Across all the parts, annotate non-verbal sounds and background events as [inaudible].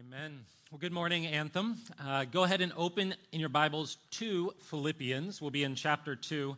Amen. Well, good morning, Anthem. Uh, go ahead and open in your Bibles to Philippians. We'll be in chapter 2.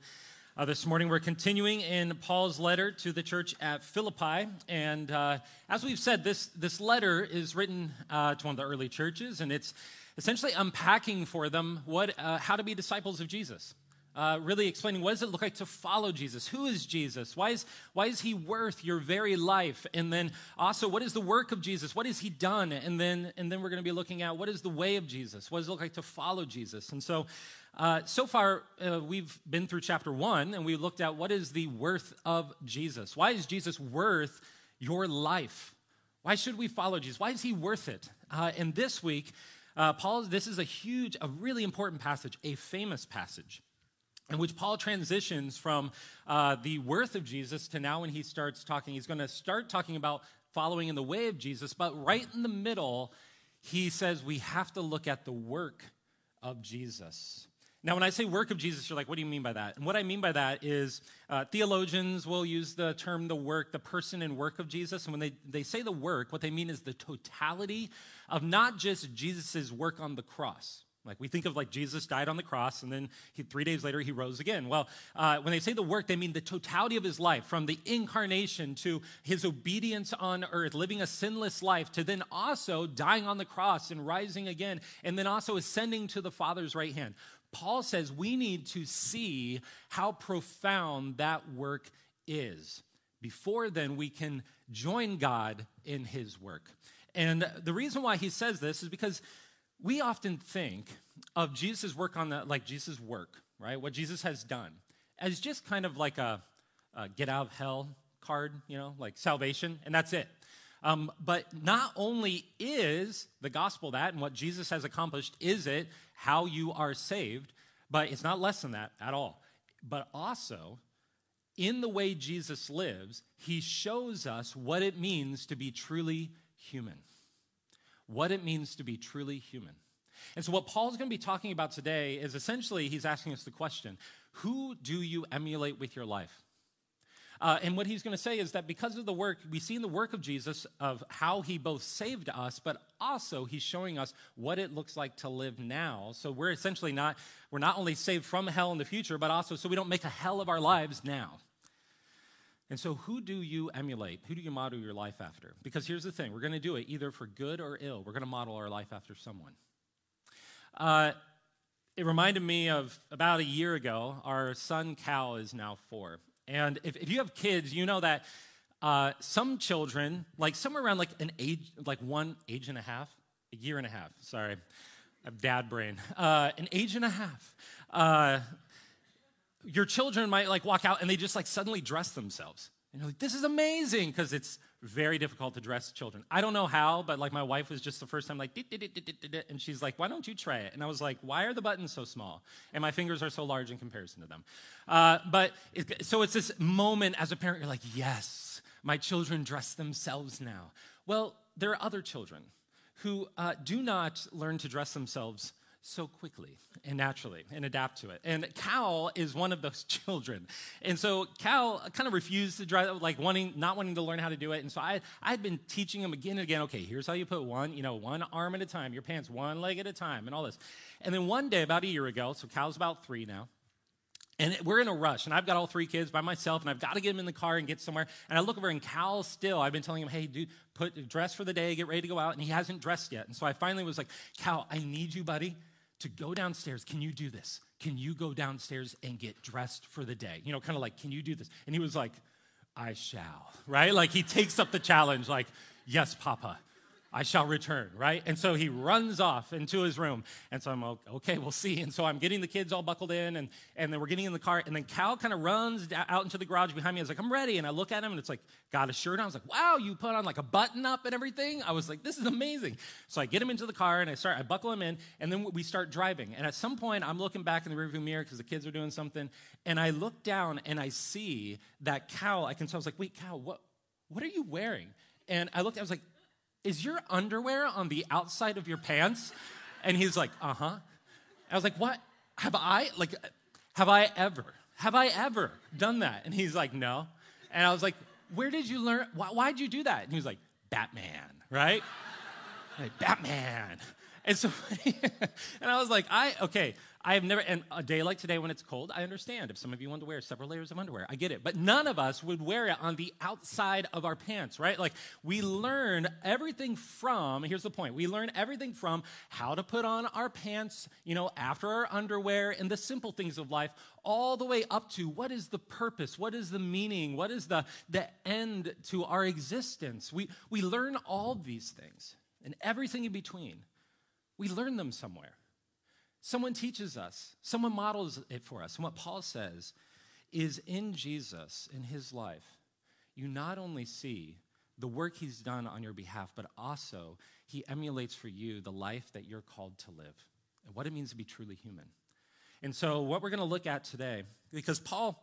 Uh, this morning, we're continuing in Paul's letter to the church at Philippi. And uh, as we've said, this, this letter is written uh, to one of the early churches, and it's essentially unpacking for them what, uh, how to be disciples of Jesus uh, really explaining what does it look like to follow Jesus? Who is Jesus? Why is, why is he worth your very life? And then also, what is the work of Jesus? What has he done? And then, and then we're going to be looking at what is the way of Jesus? What does it look like to follow Jesus? And so, uh, so far, uh, we've been through chapter one and we looked at what is the worth of Jesus? Why is Jesus worth your life? Why should we follow Jesus? Why is he worth it? Uh, and this week, uh, Paul, this is a huge, a really important passage, a famous passage in which Paul transitions from uh, the worth of Jesus to now when he starts talking, he's going to start talking about following in the way of Jesus, but right in the middle, he says we have to look at the work of Jesus. Now, when I say work of Jesus, you're like, what do you mean by that? And what I mean by that is uh, theologians will use the term the work, the person and work of Jesus. And when they, they say the work, what they mean is the totality of not just Jesus' work on the cross. Like we think of like Jesus died on the cross and then he, three days later he rose again. Well, uh, when they say the work, they mean the totality of his life from the incarnation to his obedience on earth, living a sinless life, to then also dying on the cross and rising again, and then also ascending to the Father's right hand. Paul says we need to see how profound that work is. Before then, we can join God in his work. And the reason why he says this is because we often think of Jesus' work on the, like Jesus' work, right? What Jesus has done, as just kind of like a, a get out of hell card, you know, like salvation, and that's it. Um, but not only is the gospel that and what Jesus has accomplished, is it how you are saved, but it's not less than that at all. But also, in the way Jesus lives, he shows us what it means to be truly human what it means to be truly human. And so, what Paul's going to be talking about today is essentially he's asking us the question Who do you emulate with your life? Uh, and what he's going to say is that because of the work, we see in the work of Jesus of how he both saved us, but also he's showing us what it looks like to live now. So we're essentially not, we're not only saved from hell in the future, but also so we don't make a hell of our lives now. And so, who do you emulate? Who do you model your life after? Because here's the thing we're going to do it either for good or ill. We're going to model our life after someone. Uh, it reminded me of about a year ago, our son Cal is now four. And if, if you have kids, you know that uh, some children, like somewhere around like an age, like one age and a half, a year and a half, sorry, I have dad brain, uh, an age and a half, uh, your children might like walk out and they just like suddenly dress themselves. And you're like, this is amazing because it's very difficult to dress children. I don't know how, but like my wife was just the first time like, and she's like, why don't you try it? And I was like, why are the buttons so small? And my fingers are so large in comparison to them. Uh, but it, so it's this moment as a parent, you're like, yes, my children dress themselves now. Well, there are other children who uh, do not learn to dress themselves so quickly and naturally and adapt to it. And Cal is one of those [laughs] children. And so Cal kind of refused to drive, like wanting, not wanting to learn how to do it. And so I, I had been teaching him again and again, okay, here's how you put one, you know, one arm at a time, your pants one leg at a time and all this. And then one day, about a year ago, so Cal's about three now, and we're in a rush, and I've got all three kids by myself, and I've got to get them in the car and get somewhere. And I look over, and Cal still, I've been telling him, hey, dude, put dress for the day, get ready to go out, and he hasn't dressed yet. And so I finally was like, Cal, I need you, buddy to go downstairs. Can you do this? Can you go downstairs and get dressed for the day? You know, kind of like, can you do this? And he was like, I shall, [laughs] right? Like he takes up the challenge, like, yes, Papa. I shall return, right? And so he runs off into his room. And so I'm like, okay, we'll see. And so I'm getting the kids all buckled in, and, and then we're getting in the car. And then Cal kind of runs out into the garage behind me. I was like, I'm ready. And I look at him, and it's like, got a shirt on. I was like, wow, you put on like a button up and everything. I was like, this is amazing. So I get him into the car, and I start, I buckle him in, and then we start driving. And at some point, I'm looking back in the rearview mirror because the kids are doing something. And I look down, and I see that Cal, I can tell, I was like, wait, Cal, what, what are you wearing? And I looked, I was like, is your underwear on the outside of your pants? And he's like, Uh huh. I was like, What? Have I, like, have I ever, have I ever done that? And he's like, No. And I was like, Where did you learn? Why, why'd you do that? And he was like, Batman, right? like, Batman. And so, [laughs] and I was like, I, okay, I have never, and a day like today when it's cold, I understand if some of you want to wear several layers of underwear. I get it. But none of us would wear it on the outside of our pants, right? Like we learn everything from, here's the point, we learn everything from how to put on our pants, you know, after our underwear and the simple things of life, all the way up to what is the purpose, what is the meaning, what is the, the end to our existence. We, we learn all these things and everything in between. We learn them somewhere. Someone teaches us, someone models it for us. And what Paul says is in Jesus, in his life, you not only see the work he's done on your behalf, but also he emulates for you the life that you're called to live and what it means to be truly human. And so, what we're going to look at today, because Paul,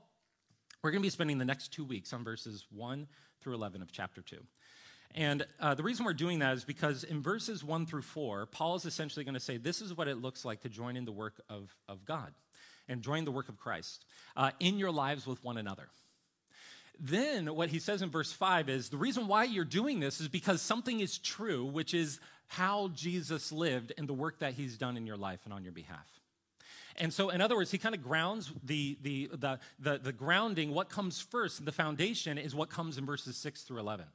we're going to be spending the next two weeks on verses 1 through 11 of chapter 2. And uh, the reason we're doing that is because in verses one through four, Paul is essentially going to say this is what it looks like to join in the work of, of God and join the work of Christ uh, in your lives with one another. Then, what he says in verse 5 is the reason why you're doing this is because something is true, which is how Jesus lived and the work that he's done in your life and on your behalf. And so, in other words, he kind of grounds the, the, the, the, the grounding, what comes first, the foundation is what comes in verses 6 through 11.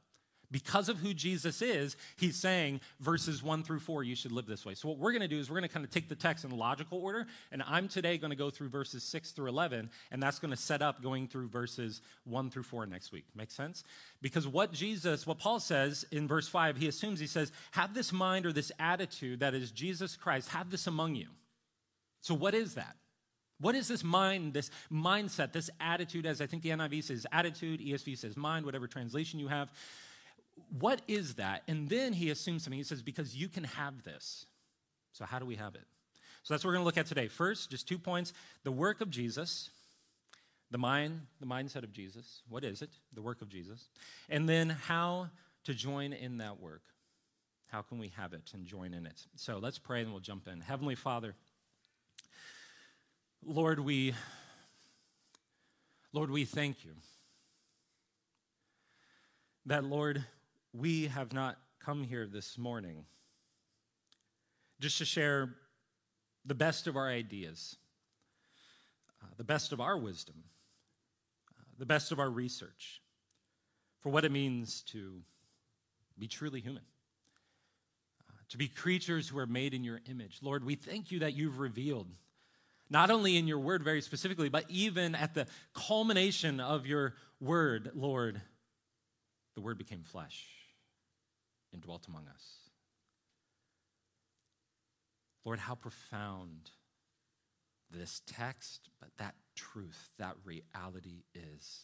Because of who Jesus is, he's saying verses one through four, you should live this way. So, what we're going to do is we're going to kind of take the text in logical order, and I'm today going to go through verses six through 11, and that's going to set up going through verses one through four next week. Make sense? Because what Jesus, what Paul says in verse five, he assumes, he says, have this mind or this attitude that is Jesus Christ, have this among you. So, what is that? What is this mind, this mindset, this attitude, as I think the NIV says attitude, ESV says mind, whatever translation you have what is that? And then he assumes something. He says, because you can have this. So, how do we have it? So, that's what we're going to look at today. First, just two points the work of Jesus, the mind, the mindset of Jesus. What is it? The work of Jesus. And then how to join in that work. How can we have it and join in it? So, let's pray and we'll jump in. Heavenly Father, Lord, we Lord, we thank you. That, Lord, we have not come here this morning just to share the best of our ideas, uh, the best of our wisdom, uh, the best of our research for what it means to be truly human, uh, to be creatures who are made in your image. Lord, we thank you that you've revealed. Not only in your word very specifically, but even at the culmination of your word, Lord, the word became flesh and dwelt among us. Lord, how profound this text, but that truth, that reality is.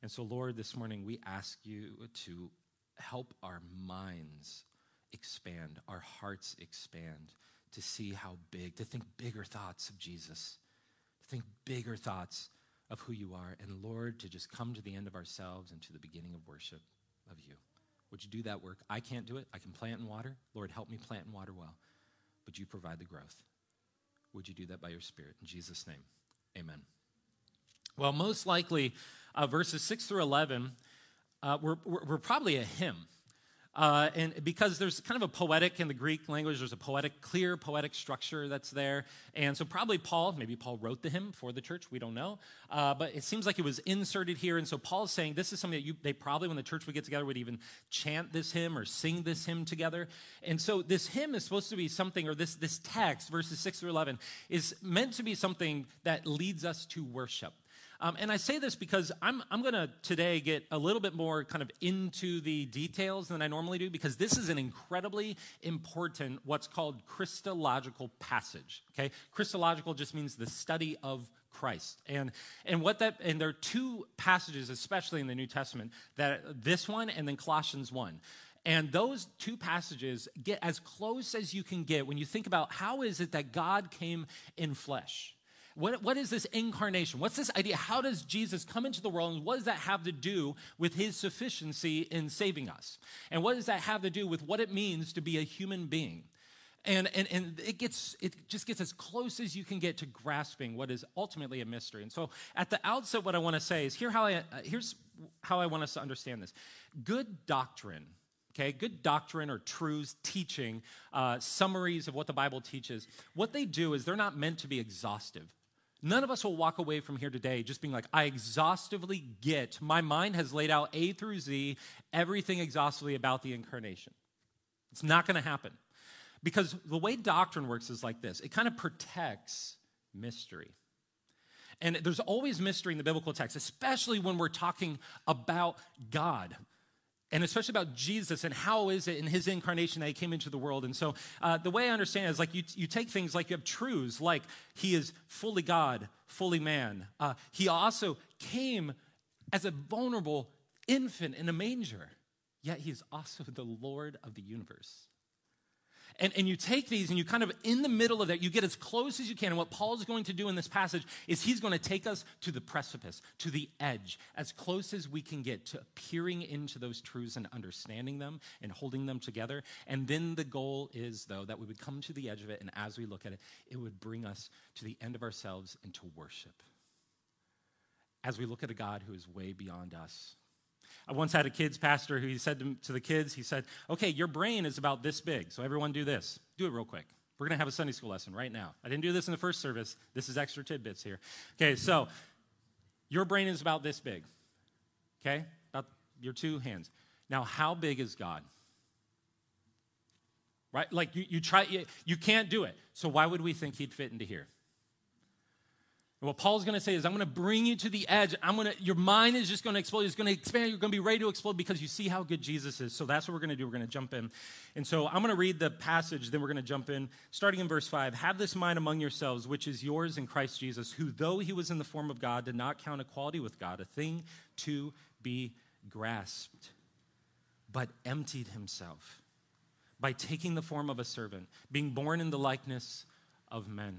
And so, Lord, this morning we ask you to help our minds expand, our hearts expand, to see how big, to think bigger thoughts of Jesus, to think bigger thoughts of who you are, and Lord, to just come to the end of ourselves and to the beginning of worship of you. Would you do that work? I can't do it. I can plant and water. Lord, help me plant and water well. But you provide the growth. Would you do that by your Spirit? In Jesus' name, amen. Well, most likely, uh, verses 6 through 11 uh, were, were, were probably a hymn. Uh, and because there's kind of a poetic in the Greek language, there's a poetic, clear poetic structure that's there. And so probably Paul, maybe Paul wrote the hymn for the church, we don't know. Uh, but it seems like it was inserted here. And so Paul's saying this is something that you, they probably, when the church would get together, would even chant this hymn or sing this hymn together. And so this hymn is supposed to be something, or this, this text, verses 6 through 11, is meant to be something that leads us to worship. Um, and I say this because I'm, I'm going to today get a little bit more kind of into the details than I normally do because this is an incredibly important, what's called Christological passage. Okay? Christological just means the study of Christ. And, and what that, and there are two passages, especially in the New Testament, that this one and then Colossians 1. And those two passages get as close as you can get when you think about how is it that God came in flesh. What, what is this incarnation? What's this idea? How does Jesus come into the world, and what does that have to do with his sufficiency in saving us? And what does that have to do with what it means to be a human being? And, and, and it gets it just gets as close as you can get to grasping what is ultimately a mystery. And so at the outset, what I want to say is here how I, uh, here's how I want us to understand this. Good doctrine okay, good doctrine or truths, teaching, uh, summaries of what the Bible teaches, what they do is they're not meant to be exhaustive. None of us will walk away from here today just being like, I exhaustively get, my mind has laid out A through Z, everything exhaustively about the incarnation. It's not going to happen. Because the way doctrine works is like this it kind of protects mystery. And there's always mystery in the biblical text, especially when we're talking about God and especially about Jesus and how is it in his incarnation that he came into the world. And so uh, the way I understand it is like you, you take things like you have truths, like he is fully God, fully man. Uh, he also came as a vulnerable infant in a manger, yet he is also [laughs] the Lord of the universe. And, and you take these and you kind of, in the middle of that, you get as close as you can. And what Paul's going to do in this passage is he's going to take us to the precipice, to the edge, as close as we can get to peering into those truths and understanding them and holding them together. And then the goal is, though, that we would come to the edge of it. And as we look at it, it would bring us to the end of ourselves into worship. As we look at a God who is way beyond us, I once had a kids pastor who he said to, to the kids, he said, okay, your brain is about this big, so everyone do this. Do it real quick. We're going to have a Sunday school lesson right now. I didn't do this in the first service. This is extra tidbits here. Okay, so your brain is about this big. Okay? About your two hands. Now, how big is God? Right? Like you, you try, you, you can't do it. So why would we think he'd fit into here? And what Paul's going to say is, I'm going to bring you to the edge. I'm going to, your mind is just going to explode. It's going to expand. You're going to be ready to explode because you see how good Jesus is. So that's what we're going to do. We're going to jump in. And so I'm going to read the passage, then we're going to jump in. Starting in verse 5 Have this mind among yourselves, which is yours in Christ Jesus, who, though he was in the form of God, did not count equality with God a thing to be grasped, but emptied himself by taking the form of a servant, being born in the likeness of men.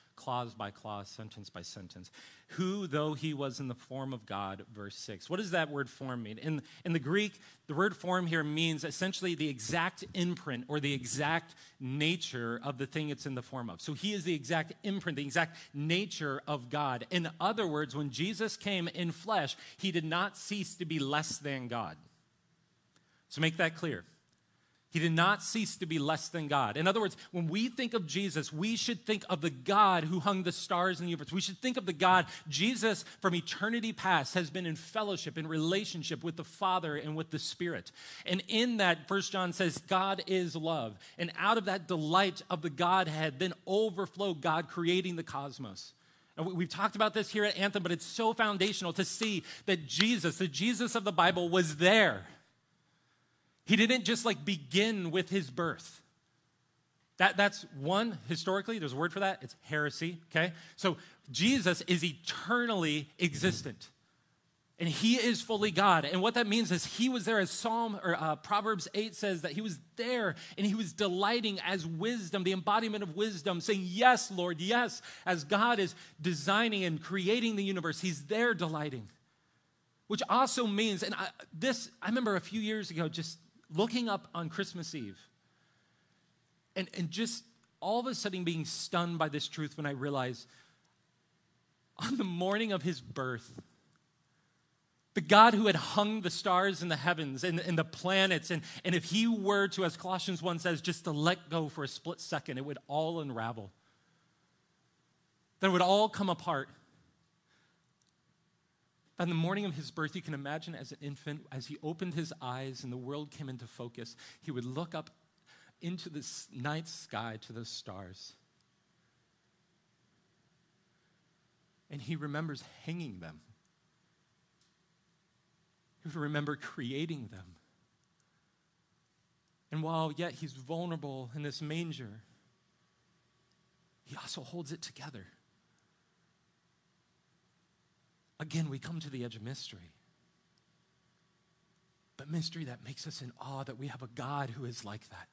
clause by clause, sentence by sentence. Who, though he was in the form of God, verse 6. What does that word form mean? In, in the Greek, the word form here means essentially the exact imprint or the exact nature of the thing it's in the form of. So he is the exact imprint, the exact nature of God. In other words, when Jesus came in flesh, he did not cease to be less than God. So make that clear. He did not cease to be less than God. In other words, when we think of Jesus, we should think of the God who hung the stars in the universe. We should think of the God, Jesus from eternity past, has been in fellowship, in relationship with the Father and with the Spirit. And in that, First John says, God is love. And out of that delight of the Godhead, then overflow God creating the cosmos. And we've talked about this here at Anthem, but it's so foundational to see that Jesus, the Jesus of the Bible, was there he didn't just like begin with his birth. That, that's one, historically, there's a word for that. It's heresy, okay? So Jesus is eternally existent. And he is fully God. And what that means is he was there as Psalm or uh, Proverbs 8 says that he was there and he was delighting as wisdom, the embodiment of wisdom, saying, Yes, Lord, yes. As God is designing and creating the universe, he's there delighting. Which also means, and I, this, I remember a few years ago just looking up on Christmas Eve and, and just all of a sudden being stunned by this truth when I realized on the morning of his birth, the God who had hung the stars in the heavens and, and the planets, and, and if he were to, as Colossians 1 says, just to let go for a split second, it would all unravel. That would all come apart. On the morning of his birth, you can imagine as an infant, as he opened his eyes and the world came into focus, he would look up into the night sky to the stars. And he remembers hanging them. He would remember creating them. And while yet he's vulnerable in this manger, he also holds it together. Again, we come to the edge of mystery. But mystery that makes us in awe that we have a God who is like that.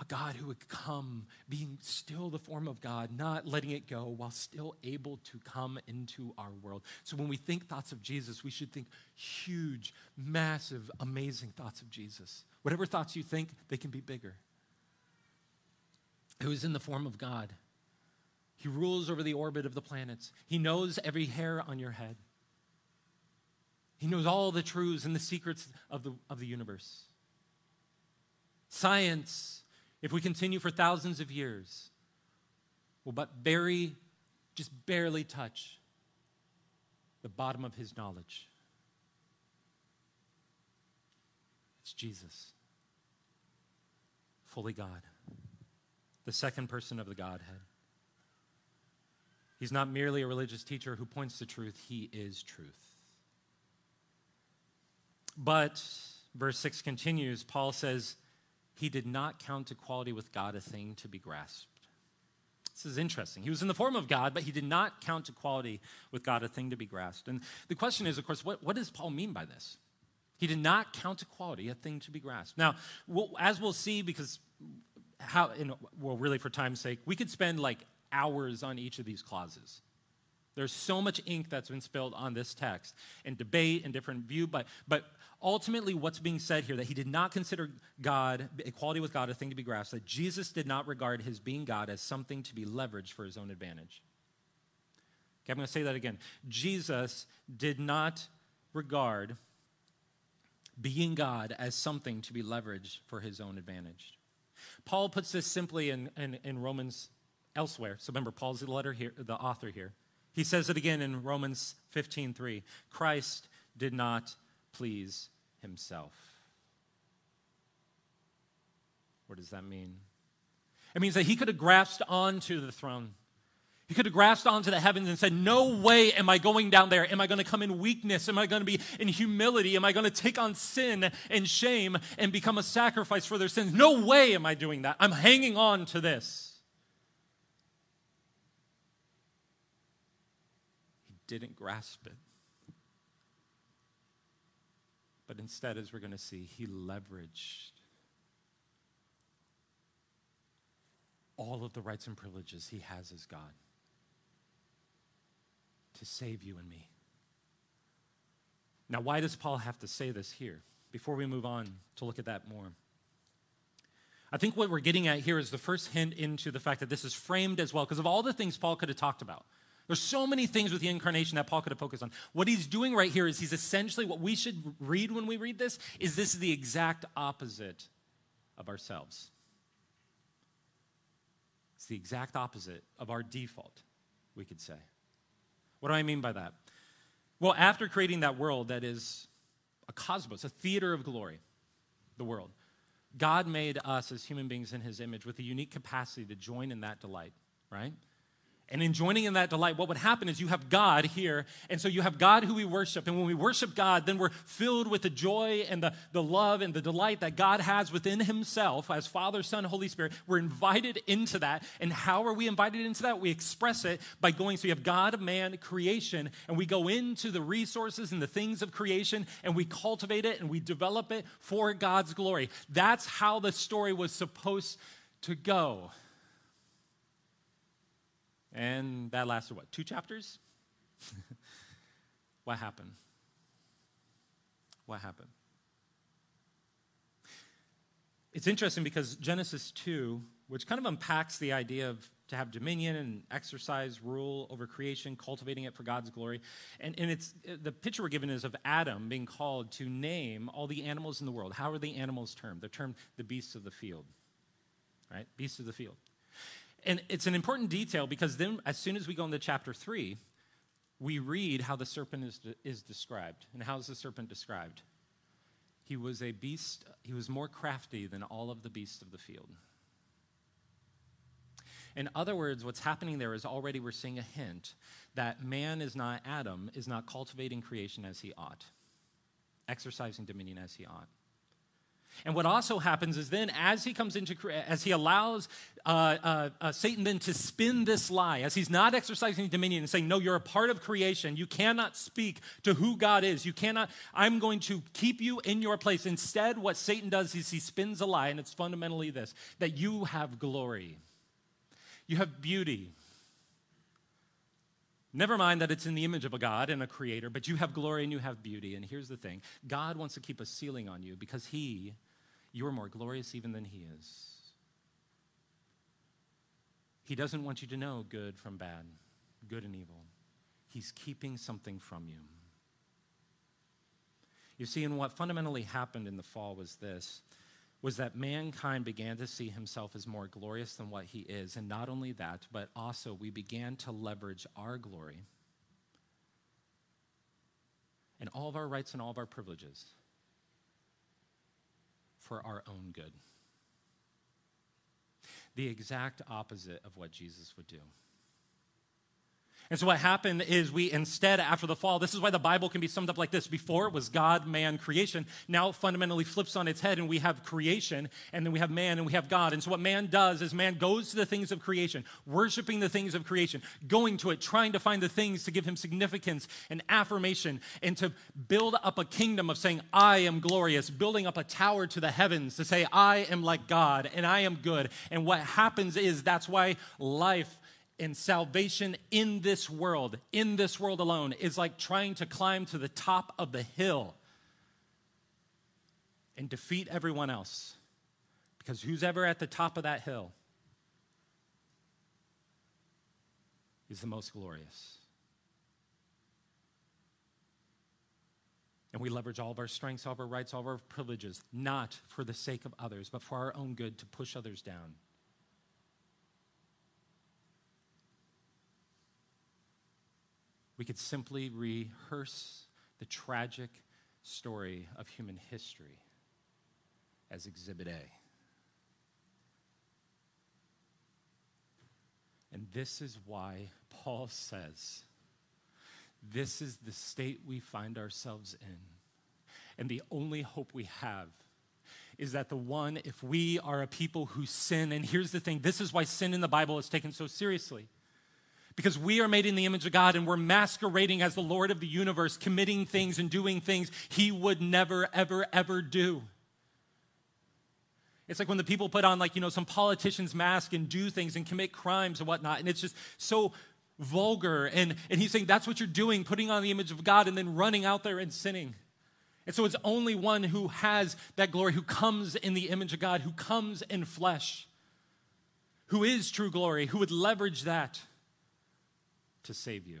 a God who would come, being still the form of God, not letting it go, while still able to come into our world. So when we think thoughts of Jesus, we should think huge, massive, amazing thoughts of Jesus. Whatever thoughts you think, they can be bigger. Who is in the form of God. He rules over the orbit of the planets, He knows every hair on your head. He knows all the truths and the secrets of the, of the universe. Science if we continue for thousands of years, will but very, just barely touch the bottom of his knowledge. It's Jesus, fully God, the second person of the Godhead. He's not merely a religious teacher who points to truth, he is truth. But, verse 6 continues, Paul says, he did not count equality with God a thing to be grasped. This is interesting. He was in the form of God, but he did not count equality with God a thing to be grasped. And the question is, of course, what, what does Paul mean by this? He did not count equality a thing to be grasped. Now, we'll, as we'll see, because how, in, well, really for time's sake, we could spend like hours on each of these clauses. There's so much ink that's been spilled on this text and debate and different view, but, but ultimately what's being said here that he did not consider God, equality with God, a thing to be grasped, that Jesus did not regard his being God as something to be leveraged for his own advantage. Okay, I'm going to say that again. Jesus did not regard being God as something to be leveraged for his own advantage. Paul puts this simply in, in, in Romans elsewhere. So remember, Paul's the letter here, the author here. He says it again in Romans 15:3. Christ did not please himself. What does that mean? It means that he could have grasped onto the throne. He could have grasped onto the heavens and said, No way am I going down there. Am I going to come in weakness? Am I going to be in humility? Am I going to take on sin and shame and become a sacrifice for their sins? No way am I doing that. I'm hanging on to this. Didn't grasp it. But instead, as we're going to see, he leveraged all of the rights and privileges he has as God to save you and me. Now, why does Paul have to say this here before we move on to look at that more? I think what we're getting at here is the first hint into the fact that this is framed as well, because of all the things Paul could have talked about. There's so many things with the incarnation that Paul could have focused on. What he's doing right here is he's essentially what we should read when we read this is this is the exact opposite of ourselves. It's the exact opposite of our default, we could say. What do I mean by that? Well, after creating that world that is a cosmos, a theater of glory, the world, God made us as human beings in his image with a unique capacity to join in that delight, right? And in joining in that delight, what would happen is you have God here, and so you have God who we worship. And when we worship God, then we're filled with the joy and the, the love and the delight that God has within Himself as Father, Son, Holy Spirit. We're invited into that. And how are we invited into that? We express it by going, so you have God, man, creation, and we go into the resources and the things of creation, and we cultivate it and we develop it for God's glory. That's how the story was supposed to go. And that lasted what, two chapters? [laughs] what happened? What happened? It's interesting because Genesis 2, which kind of unpacks the idea of to have dominion and exercise rule over creation, cultivating it for God's glory. And, and it's the picture we're given is of Adam being called to name all the animals in the world. How are the animals termed? They're termed the beasts of the field. Right? Beasts of the field. And it's an important detail because then, as soon as we go into chapter 3, we read how the serpent is, is described. And how is the serpent described? He was a beast, he was more crafty than all of the beasts of the field. In other words, what's happening there is already we're seeing a hint that man is not, Adam, is not cultivating creation as he ought, exercising dominion as he ought. And what also happens is then, as he comes into, as he allows uh, uh, uh, Satan then to spin this lie, as he's not exercising dominion and saying, No, you're a part of creation. You cannot speak to who God is. You cannot, I'm going to keep you in your place. Instead, what Satan does is he spins a lie, and it's fundamentally this that you have glory, you have beauty. Never mind that it's in the image of a God and a creator, but you have glory and you have beauty. And here's the thing God wants to keep a ceiling on you because He you are more glorious even than He is. He doesn't want you to know good from bad, good and evil. He's keeping something from you. You see, and what fundamentally happened in the fall was this was that mankind began to see himself as more glorious than what he is. And not only that, but also we began to leverage our glory and all of our rights and all of our privileges for our own good. The exact opposite of what Jesus would do. And so what happened is we instead, after the fall, this is why the Bible can be summed up like this. Before it was God, man, creation. Now it fundamentally flips on its head and we have creation and then we have man and we have God. And so what man does is man goes to the things of creation, worshiping the things of creation, going to it, trying to find the things to give him significance and affirmation and to build up a kingdom of saying, I am glorious, building up a tower to the heavens to say, I am like God and I am good. And what happens is that's why life and salvation in this world, in this world alone, is like trying to climb to the top of the hill and defeat everyone else. Because who's ever at the top of that hill is the most glorious. And we leverage all of our strengths, all of our rights, all of our privileges, not for the sake of others, but for our own good to push others down. We could simply rehearse the tragic story of human history as Exhibit A. And this is why Paul says, This is the state we find ourselves in. And the only hope we have is that the one, if we are a people who sin, and here's the thing this is why sin in the Bible is taken so seriously because we are made in the image of God and we're masquerading as the Lord of the universe, committing things and doing things He would never, ever, ever do. It's like when the people put on, like, you know, some politician's mask and do things and commit crimes and whatnot. And it's just so vulgar. And, and he's saying that's what you're doing, putting on the image of God and then running out there and sinning. And so it's only one who has that glory, who comes in the image of God, who comes in flesh, who is true glory, who would leverage that to save you.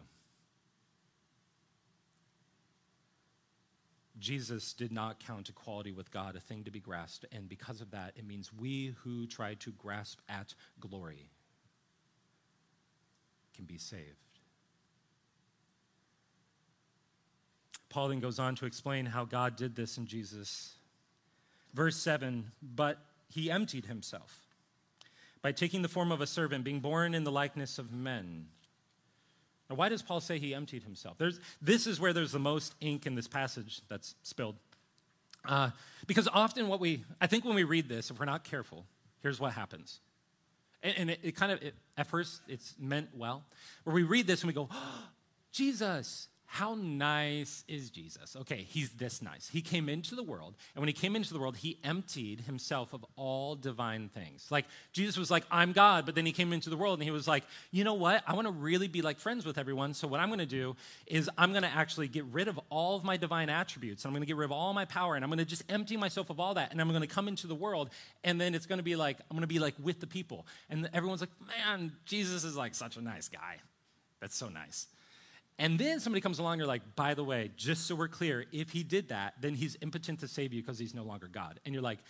Jesus did not count equality with God a thing to be grasped, and because of that, it means we who try to grasp at glory can be saved. Paul then goes on to explain how God did this in Jesus. Verse 7 But he emptied himself by taking the form of a servant, being born in the likeness of men. Now, why does Paul say he emptied himself? There's, this is where there's the most ink in this passage that's spilled. Uh, because often what we, I think when we read this, if we're not careful, here's what happens. And, and it, it, kind of, it, at first, it's meant well. Where we read this and we go, oh, [gasps] Jesus, how nice is Jesus? Okay, he's this nice. He came into the world, and when he came into the world, he emptied himself of all divine things. Like, Jesus was like, I'm God, but then he came into the world and he was like, you know what? I want to really be like friends with everyone. So, what I'm going to do is I'm going to actually get rid of all of my divine attributes, and I'm going to get rid of all my power, and I'm going to just empty myself of all that, and I'm going to come into the world, and then it's going to be like, I'm going to be like with the people. And everyone's like, man, Jesus is like such a nice guy. That's so nice. And then somebody comes along, you're like, by the way, just so we're clear, if he did that, then he's impotent to save you because he's no longer God. And you're like,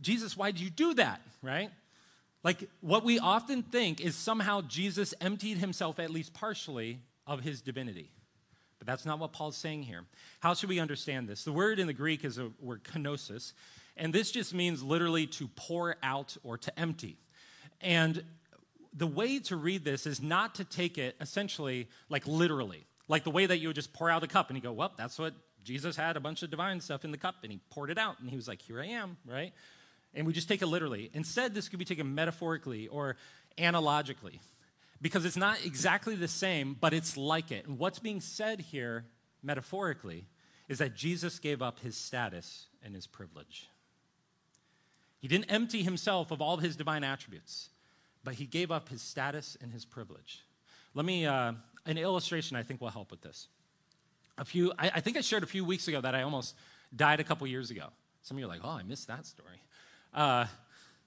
Jesus, why did you do that? Right? Like, what we often think is somehow Jesus emptied himself, at least partially, of his divinity. But that's not what Paul's saying here. How should we understand this? The word in the Greek is a word kenosis, and this just means literally to pour out or to empty. And the way to read this is not to take it essentially like literally like the way that you would just pour out a cup and you go, well, that's what Jesus had a bunch of divine stuff in the cup and he poured it out and he was like, Here I am, right? And we just take it literally. Instead, this could be taken metaphorically or analogically because it's not exactly the same, but it's like it. And what's being said here, metaphorically, is that Jesus gave up his status and his privilege. He didn't empty himself of all of his divine attributes, but he gave up his status and his privilege. Let me, uh, an illustration I think will help with this. A few, I, I, think I shared a few weeks ago that I almost died a couple years ago. Some of you are like, oh, I missed that story. Uh,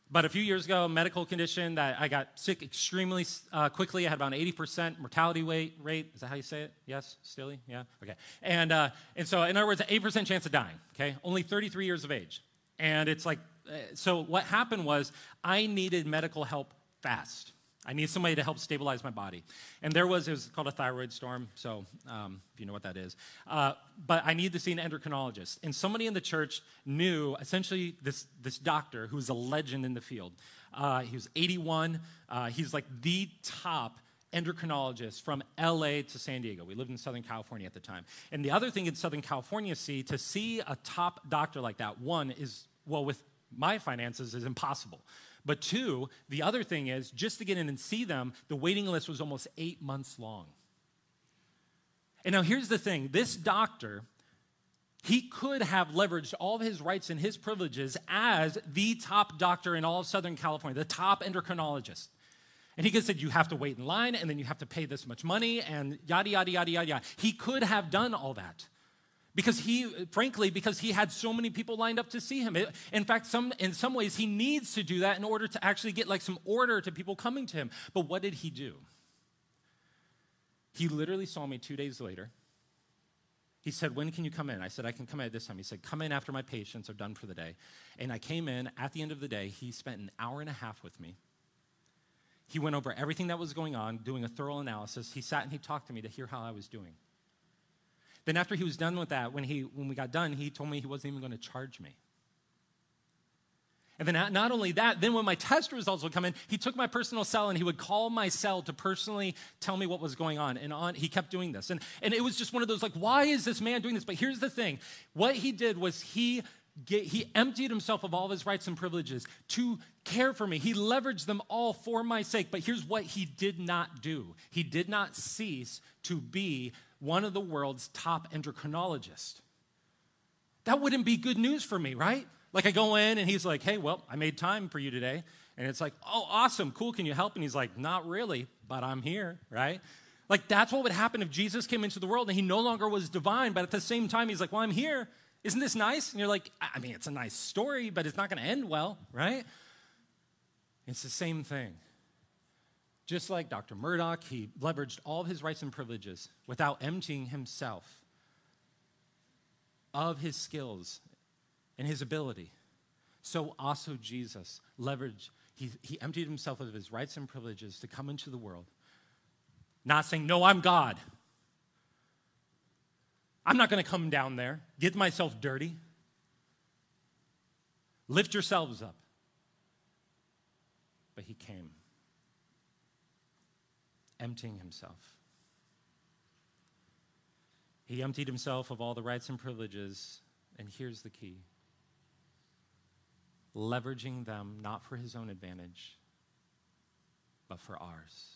but a few years ago, medical condition that I got sick extremely uh, quickly. I had about an 80% mortality rate, rate. Is that how you say it? Yes? Stilly? Yeah? Okay. And, uh, and so, in other words, an 8% chance of dying, okay? Only 33 years of age. And it's like, uh, so what happened was I needed medical help fast. I need somebody to help stabilize my body. And there was, it was called a thyroid storm, so um, if you know what that is. Uh, but I need to see an endocrinologist. And somebody in the church knew essentially this, this doctor who's a legend in the field. Uh, he was 81. Uh, he's like the top endocrinologist from LA to San Diego. We lived in Southern California at the time. And the other thing in Southern California, see, to see a top doctor like that, one is, well, with my finances, is impossible. But two, the other thing is just to get in and see them, the waiting list was almost eight months long. And now here's the thing this doctor, he could have leveraged all of his rights and his privileges as the top doctor in all of Southern California, the top endocrinologist. And he could have said, You have to wait in line, and then you have to pay this much money, and yada, yada, yada, yada, yada. He could have done all that because he frankly because he had so many people lined up to see him. In fact some in some ways he needs to do that in order to actually get like some order to people coming to him. But what did he do? He literally saw me two days later. He said when can you come in? I said i can come in at this time. He said come in after my patients are done for the day. And i came in. At the end of the day he spent an hour and a half with me. He went over everything that was going on doing a thorough analysis. He sat and he talked to me to hear how i was doing then after he was done with that, when, he, when we got done, he told me he wasn't even going to charge me. And then not only that, then when my test results would come in, he took my personal cell and he would call my cell to personally tell me what was going on. And on, he kept doing this. And, and it was just one of those like, why is this man doing this? But here's the thing. What he did was he Get, he emptied himself of all of his rights and privileges to care for me. He leveraged them all for my sake. But here's what he did not do he did not cease to be one of the world's top endocrinologists. That wouldn't be good news for me, right? Like I go in and he's like, hey, well, I made time for you today. And it's like, oh, awesome, cool, can you help? And he's like, not really, but I'm here, right? Like that's what would happen if Jesus came into the world and he no longer was divine, but at the same time, he's like, well, I'm here. Isn't this nice? And you're like, I mean, it's a nice story, but it's not going to end well, right? It's the same thing. Just like Dr. Murdock, he leveraged all of his rights and privileges without emptying himself of his skills and his ability. So also Jesus leveraged, he, he emptied himself of his rights and privileges to come into the world, not saying, No, I'm God. I'm not going to come down there, get myself dirty. Lift yourselves up. But he came emptying himself. He emptied himself of all the rights and privileges, and here's the key leveraging them not for his own advantage, but for ours.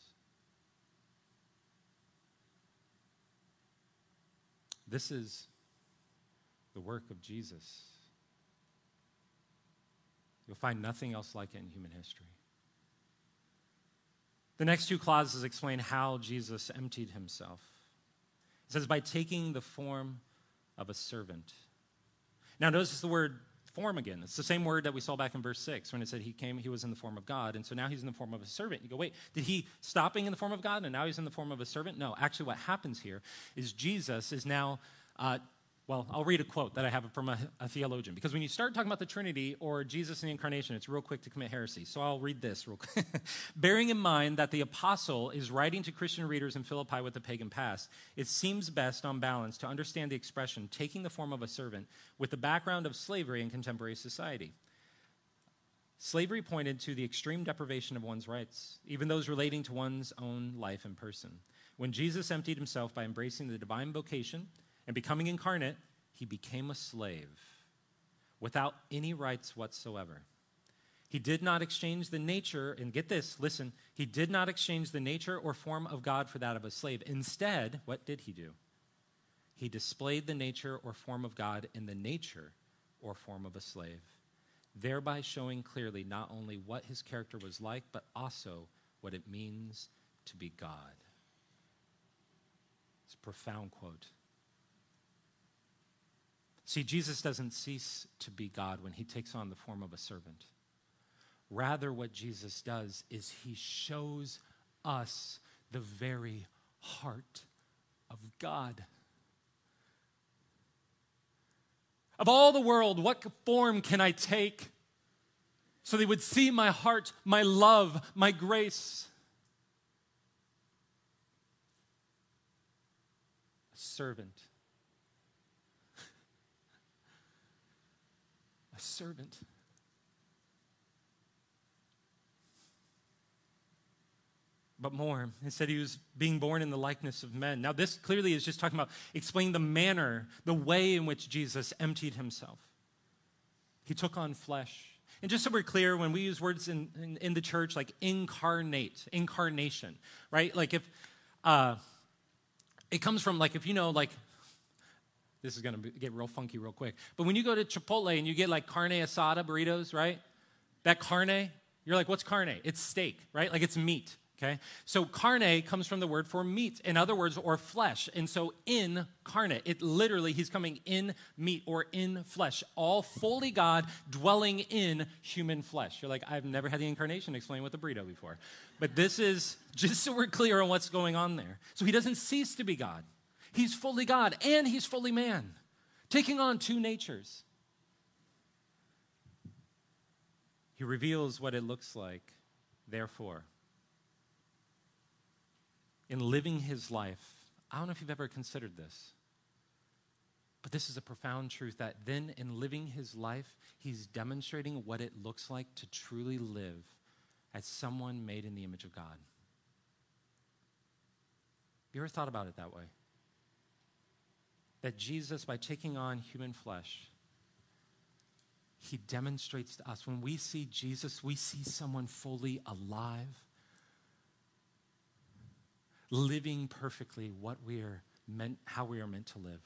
This is the work of Jesus. You'll find nothing else like it in human history. The next two clauses explain how Jesus emptied himself. It says, by taking the form of a servant. Now, notice the word form again. It's the same word that we saw back in verse 6 when it said he came, he was in the form of God. And so now he's in the form of a servant. You go, wait, did he stop being in the form of God and now he's in the form of a servant? No, actually, what happens here is Jesus is now uh, well, I'll read a quote that I have from a, a, theologian because when you start talking about the Trinity or Jesus and the incarnation, it's real quick to commit heresy. So I'll read this real quick. [laughs] Bearing in mind that the apostle is writing to Christian readers in Philippi with the pagan past, it seems best on balance to understand the expression taking the form of a servant with the background of slavery in contemporary society. Slavery pointed to the extreme deprivation of one's rights, even those relating to one's own life and person. When Jesus emptied himself by embracing the divine vocation, and becoming incarnate, he became a slave without any rights whatsoever. He did not exchange the nature, and get this, listen, he did not exchange the nature or form of God for that of a slave. Instead, what did he do? He displayed the nature or form of God in the nature or form of a slave, thereby showing clearly not only what his character was like, but also what it means to be God. It's a profound quote. See, Jesus doesn't cease to be God when he takes on the form of a servant. Rather, what Jesus does is he shows us the very heart of God. Of all the world, what form can I take so they would see my heart, my love, my grace? A servant. Servant. but more. He said he was being born in the likeness of men. Now, this clearly is just talking about explaining the manner, the way in which Jesus emptied himself. He took on flesh. And just so we're clear, when we use words in, in, in the church like incarnate, incarnation, right? Like if uh, it comes from, like, if you know, like, this is going to get real funky real quick. But when you go to Chipotle and you get like carne asada burritos, right? That carne, you're like, what's carne? It's steak, right? Like it's meat. Okay? So carne comes from the word for meat, in other words, or flesh. And so incarnate, it literally, he's coming in meat or in flesh, all fully God dwelling in human flesh. You're like, I've never had the incarnation explain with the burrito before. But this is [laughs] just so we're clear on what's going on there. So he doesn't cease to be God. He's fully God and he's fully man, taking on two natures. He reveals what it looks like, therefore in living his life. I don't know if you've ever considered this, but this is a profound truth that then in living his life, he's demonstrating what it looks like to truly live as someone made in the image of God. Have you ever thought about it that way? That Jesus, by taking on human flesh, he demonstrates to us when we see Jesus, we see someone fully alive living perfectly what we are meant, how we are meant to live.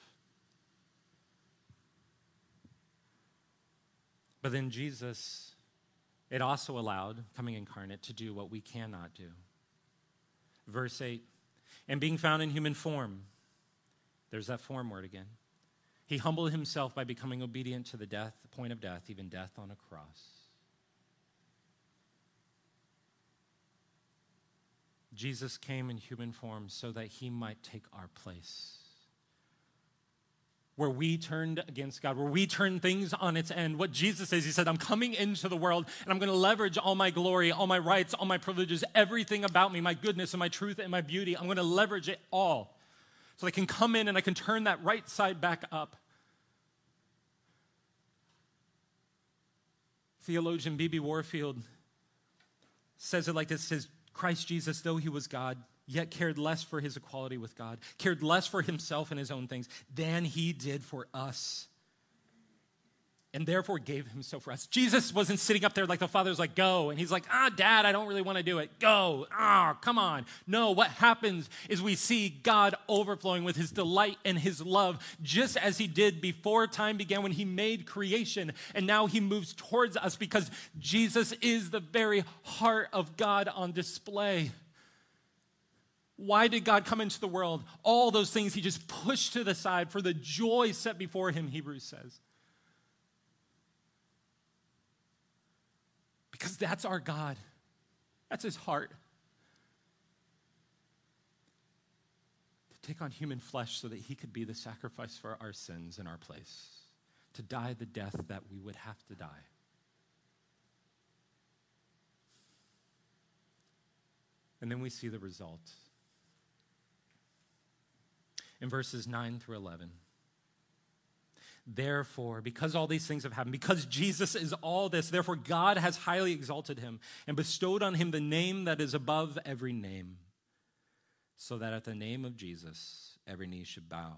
But then Jesus, it also allowed, coming incarnate, to do what we cannot do. Verse 8, and being found in human form, there's that form word again. He humbled himself by becoming obedient to the death, the point of death, even death on a cross. Jesus came in human form so that he might take our place. Where we turned against God, where we turned things on its end. What Jesus says, He said, I'm coming into the world and I'm going to leverage all my glory, all my rights, all my privileges, everything about me, my goodness and my truth and my beauty. I'm going to leverage it all so I can come in and I can turn that right side back up. Theologian B.B. Warfield says it like this says, Christ Jesus, though he was God, yet cared less for his equality with God, cared less for himself and his own things than he did for us and therefore gave himself for us. Jesus wasn't sitting up there like the Father's like, go. And he's like, ah, dad, I don't really want to do it. Go. Ah, come on. No, what happens is we see God overflowing with his delight and his love, just as he did before time began when he made creation. And now he moves towards us because Jesus is the very heart of God on display. Why did God come into the world? All those things he just pushed to the side for the joy set before him, Hebrews says. Because that's our God, that's his heart. To take on human flesh so that he could be the sacrifice for our sins in our place, to die the death that we would have to die. And then we see the result. In verses 9 through 11. Therefore, because all these things have happened, because Jesus is all this, therefore God has highly exalted him and bestowed on him the name that is above every name, so that at the name of Jesus every knee should bow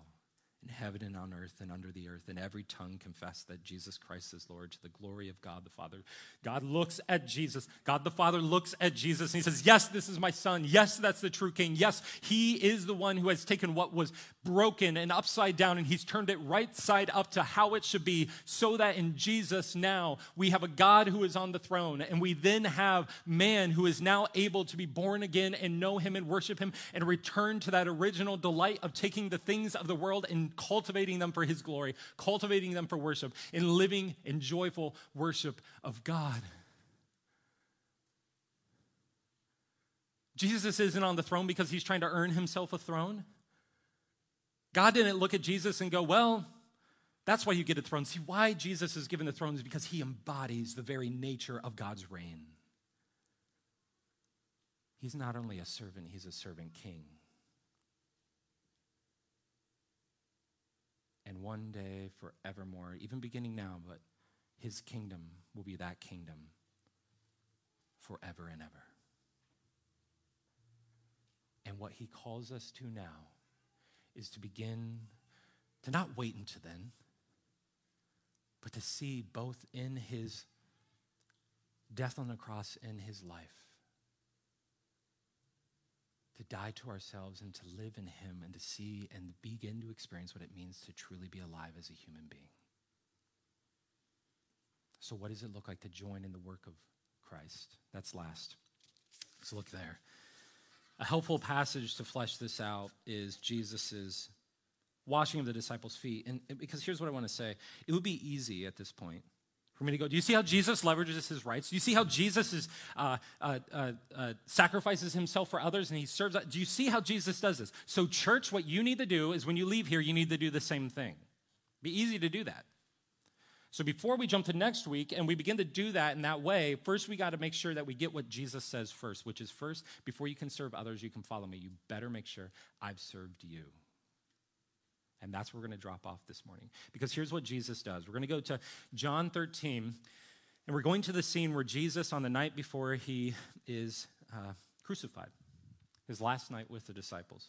in heaven and on earth and under the earth, and every tongue confess that Jesus Christ is Lord to the glory of God the Father. God looks at Jesus. God the Father looks at Jesus and he says, Yes, this is my son. Yes, that's the true king. Yes, he is the one who has taken what was broken and upside down and he's turned it right side up to how it should be, so that in Jesus now we have a God who is on the throne, and we then have man who is now able to be born again and know him and worship him and return to that original delight of taking the things of the world and cultivating them for His glory, cultivating them for worship, in living in joyful worship of God. Jesus isn't on the throne because he's trying to earn himself a throne. God didn't look at Jesus and go, Well, that's why you get a throne. See, why Jesus is given the throne is because he embodies the very nature of God's reign. He's not only a servant, he's a servant king. And one day forevermore, even beginning now, but his kingdom will be that kingdom forever and ever. And what he calls us to now is to begin to not wait until then, but to see both in his death on the cross and his life to die to ourselves and to live in Him and to see and begin to experience what it means to truly be alive as a human being. So, what does it look like to join in the work of Christ? That's last. Let's look there. A helpful passage to flesh this out is Jesus' washing of the disciples' feet. And because here's what I want to say it would be easy at this point for me to go. Do you see how Jesus leverages his rights? Do you see how Jesus is, uh, uh, uh, uh, sacrifices himself for others and he serves? Do you see how Jesus does this? So, church, what you need to do is when you leave here, you need to do the same thing. Be easy to do that. So, before we jump to next week and we begin to do that in that way, first we got to make sure that we get what Jesus says first, which is first, before you can serve others, you can follow me. You better make sure I've served you. And that's where we're going to drop off this morning. Because here's what Jesus does. We're going to go to John 13, and we're going to the scene where Jesus, on the night before he is uh, crucified, his last night with the disciples.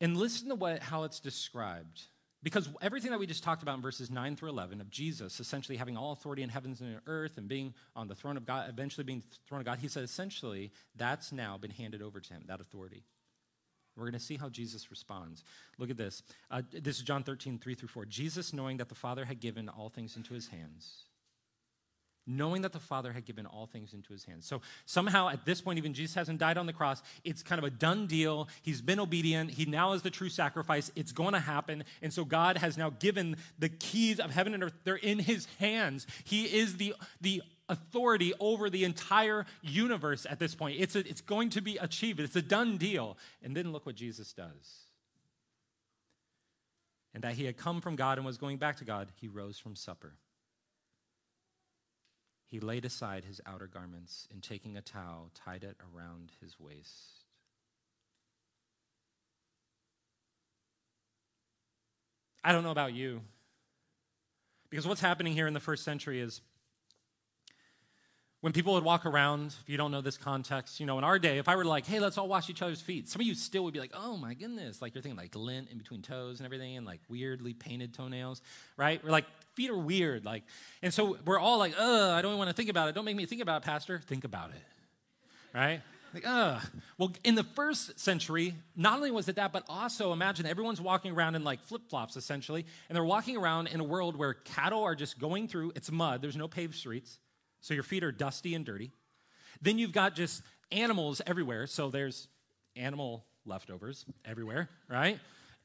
And listen to what, how it's described. Because everything that we just talked about in verses 9 through 11 of Jesus essentially having all authority in heavens and earth and being on the throne of God, eventually being the throne of God, he said essentially that's now been handed over to him, that authority. We're going to see how Jesus responds. Look at this. Uh, this is John 13, 3 through 4. Jesus, knowing that the Father had given all things into his hands, knowing that the Father had given all things into his hands. So somehow at this point, even Jesus hasn't died on the cross. It's kind of a done deal. He's been obedient. He now is the true sacrifice. It's going to happen. And so God has now given the keys of heaven and earth. They're in his hands. He is the, the authority over the entire universe at this point. It's, a, it's going to be achieved, it's a done deal. And then look what Jesus does. And that he had come from God and was going back to God, he rose from supper. He laid aside his outer garments and taking a towel, tied it around his waist. I don't know about you. Because what's happening here in the first century is when people would walk around, if you don't know this context, you know, in our day, if I were like, hey, let's all wash each other's feet, some of you still would be like, oh my goodness. Like you're thinking like lint in between toes and everything and like weirdly painted toenails, right? We're like, feet are weird. Like, and so we're all like, ugh, I don't want to think about it. Don't make me think about it, Pastor. Think about it, right? Like, ugh. Well, in the first century, not only was it that, but also imagine everyone's walking around in like flip flops essentially, and they're walking around in a world where cattle are just going through, it's mud, there's no paved streets so your feet are dusty and dirty. Then you've got just animals everywhere. So there's animal leftovers everywhere, right?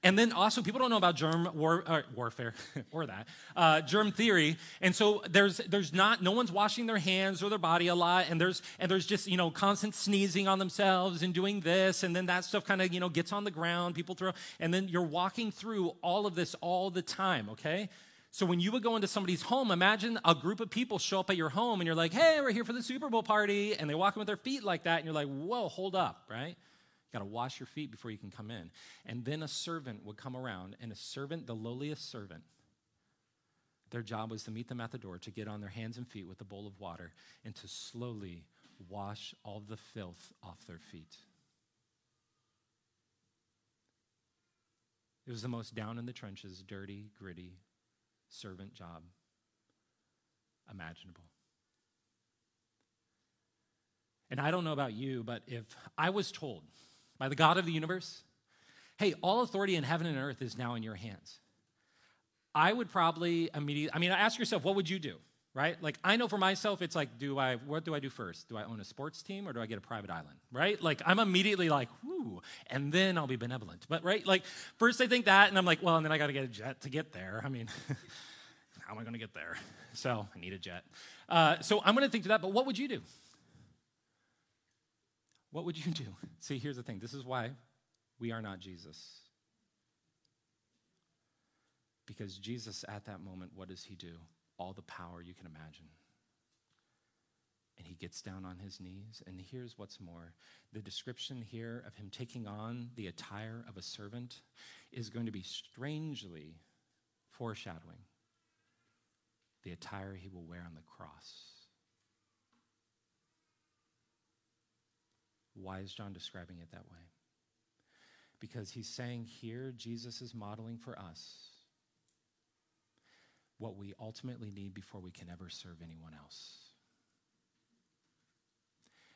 And then also, people don't know about germ war, uh, warfare [laughs] or that uh, germ theory, and so there's there's not no one's washing their hands or their body a lot, and there's and there's just you know constant sneezing on themselves and doing this, and then that stuff kind of you know gets on the ground. People throw, and then you're walking through all of this all the time. Okay, so when you would go into somebody's home, imagine a group of people show up at your home and you're like, hey, we're here for the Super Bowl party. And they walk in with their feet like that. And you're like, whoa, hold up, right? You got to wash your feet before you can come in. And then a servant would come around, and a servant, the lowliest servant, their job was to meet them at the door, to get on their hands and feet with a bowl of water, and to slowly wash all the filth off their feet. It was the most down in the trenches, dirty, gritty servant job imaginable. And I don't know about you, but if I was told by the God of the universe, hey, all authority in heaven and earth is now in your hands, I would probably immediately, I mean, ask yourself, what would you do? Right? Like, I know for myself, it's like, do I, what do I do first? Do I own a sports team or do I get a private island? Right? Like, I'm immediately like, whoo, and then I'll be benevolent. But, right? Like, first I think that, and I'm like, well, and then I got to get a jet to get there. I mean, [laughs] how am I going to get there? So, I need a jet. Uh, so, I'm going to think to that, but what would you do? What would you [laughs] do? See, here's the thing this is why we are not Jesus. Because Jesus, at that moment, what does he do? All the power you can imagine. And he gets down on his knees. And here's what's more the description here of him taking on the attire of a servant is going to be strangely foreshadowing the attire he will wear on the cross. Why is John describing it that way? Because he's saying here, Jesus is modeling for us what we ultimately need before we can ever serve anyone else.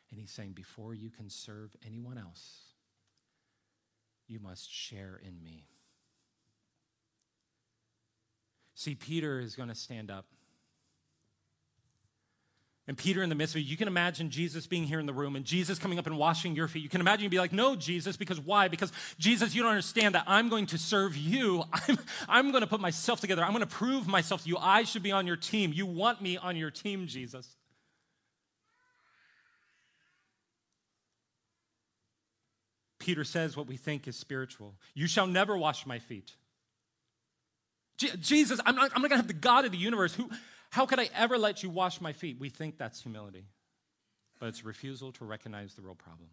And he's saying, before you can serve anyone else, you must share in me. See, Peter is going to stand up and Peter in the midst of it, you can imagine Jesus being here in the room and Jesus coming up and washing your feet. You can imagine you'd be like, No, Jesus, because why? Because Jesus, you don't understand that I'm going to serve you. [laughs] I'm, I'm going to put myself together. I'm going to prove myself to you. I should be on your team. You want me on your team, Jesus. Peter says what we think is spiritual You shall never wash my feet. Je- Jesus, I'm not, I'm not going to have the God of the universe who how could I ever let you wash my feet? We think that's humility, but it's refusal to recognize the real problem.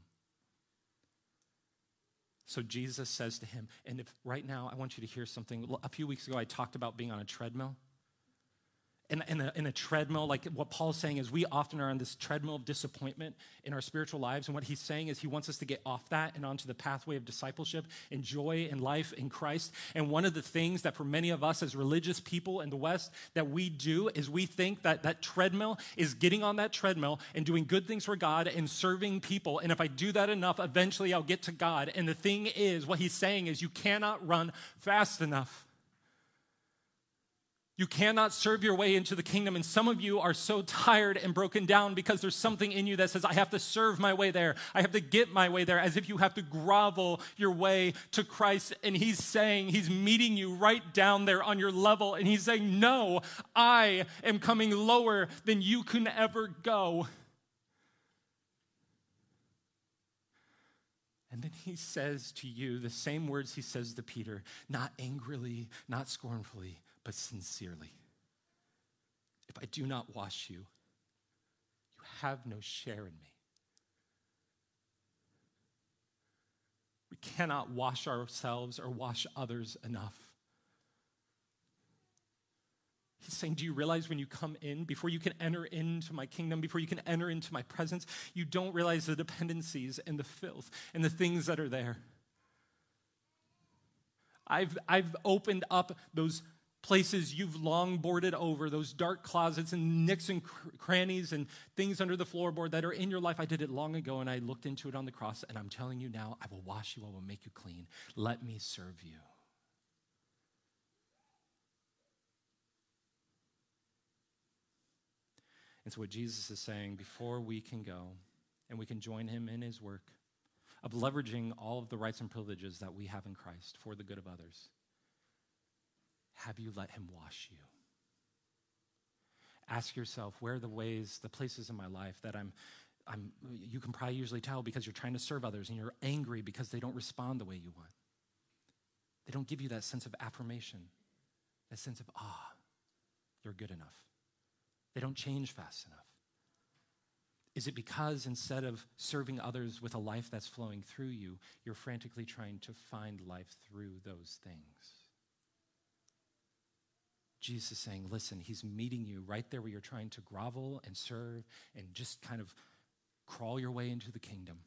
So Jesus says to him, and if right now I want you to hear something. A few weeks ago, I talked about being on a treadmill in, in, a, in a treadmill, like what Paul's saying is we often are on this treadmill of disappointment in our spiritual lives. And what he's saying is he wants us to get off that and onto the pathway of discipleship and joy and life in Christ. And one of the things that for many of us as religious people in the West that we do is we think that that treadmill is getting on that treadmill and doing good things for God and serving people. And if I do that enough, eventually I'll get to God. And the thing is, what he's saying is you cannot run fast enough. You cannot serve your way into the kingdom. And some of you are so tired and broken down because there's something in you that says, I have to serve my way there. I have to get my way there, as if you have to grovel your way to Christ. And He's saying, He's meeting you right down there on your level. And He's saying, No, I am coming lower than you can ever go. And then he says to you the same words he says to Peter, not angrily, not scornfully, but sincerely. If I do not wash you, you have no share in me. We cannot wash ourselves or wash others enough. He's saying, Do you realize when you come in, before you can enter into my kingdom, before you can enter into my presence, you don't realize the dependencies and the filth and the things that are there? I've, I've opened up those places you've long boarded over, those dark closets and nicks and cr- crannies and things under the floorboard that are in your life. I did it long ago and I looked into it on the cross, and I'm telling you now, I will wash you, I will make you clean. Let me serve you. And so, what Jesus is saying, before we can go and we can join him in his work of leveraging all of the rights and privileges that we have in Christ for the good of others, have you let him wash you? Ask yourself, where are the ways, the places in my life that I'm, I'm, you can probably usually tell because you're trying to serve others and you're angry because they don't respond the way you want. They don't give you that sense of affirmation, that sense of, ah, you're good enough. They don't change fast enough. Is it because instead of serving others with a life that's flowing through you, you're frantically trying to find life through those things? Jesus is saying, listen, he's meeting you right there where you're trying to grovel and serve and just kind of crawl your way into the kingdom.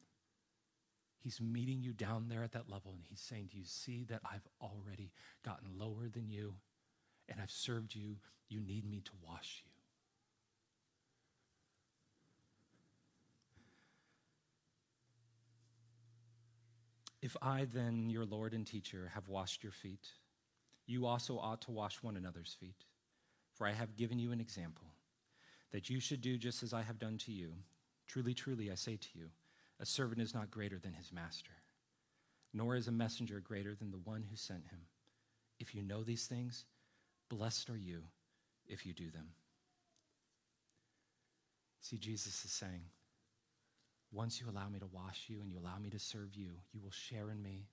He's meeting you down there at that level, and he's saying, Do you see that I've already gotten lower than you, and I've served you. You need me to wash you. If I, then, your Lord and teacher, have washed your feet, you also ought to wash one another's feet. For I have given you an example, that you should do just as I have done to you. Truly, truly, I say to you, a servant is not greater than his master, nor is a messenger greater than the one who sent him. If you know these things, blessed are you if you do them. See, Jesus is saying, once you allow me to wash you and you allow me to serve you, you will share in me.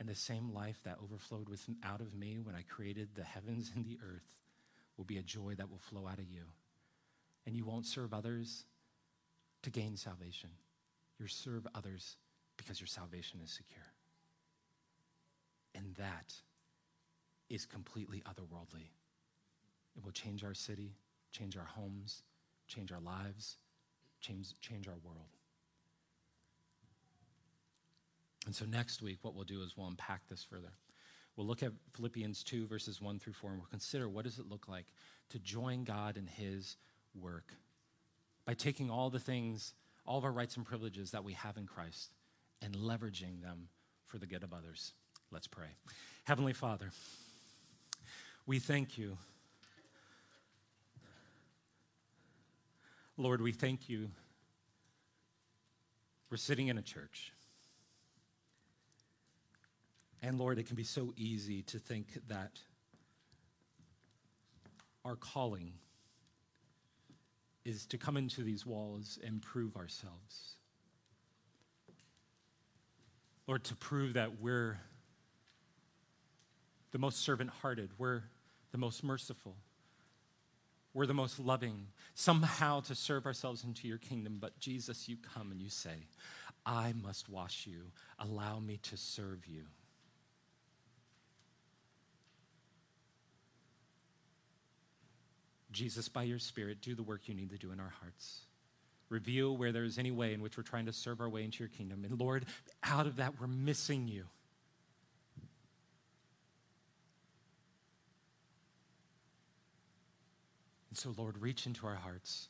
And the same life that overflowed with, out of me when I created the heavens and the earth will be a joy that will flow out of you. And you won't serve others to gain salvation. You serve others because your salvation is secure. And that is completely otherworldly. It will change our city, change our homes, change our lives, change, change our world. And so next week, what we'll do is we'll unpack this further. We'll look at Philippians 2, verses 1 through 4, and we'll consider what does it look like to join God in his work by taking all the things, all of our rights and privileges that we have in Christ and leveraging them for the good of others. Let's pray. Heavenly Father, we thank you. Lord, we thank you. We're sitting in a church. And Lord, it can be so easy to think that our calling is to come into these walls and prove ourselves. Lord, to prove that we're the most servant hearted, we're the most merciful, we're the most loving, somehow to serve ourselves into your kingdom. But Jesus, you come and you say, I must wash you, allow me to serve you. Jesus, by your Spirit, do the work you need to do in our hearts. Reveal where there is any way in which we're trying to serve our way into your kingdom. And Lord, out of that, we're missing you. And so, Lord, reach into our hearts,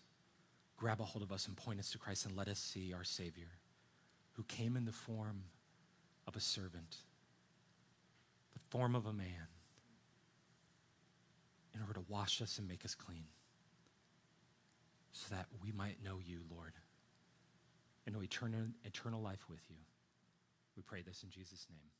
grab a hold of us, and point us to Christ, and let us see our Savior who came in the form of a servant, the form of a man in order to wash us and make us clean so that we might know you, Lord, and know eternal, eternal life with you. We pray this in Jesus' name.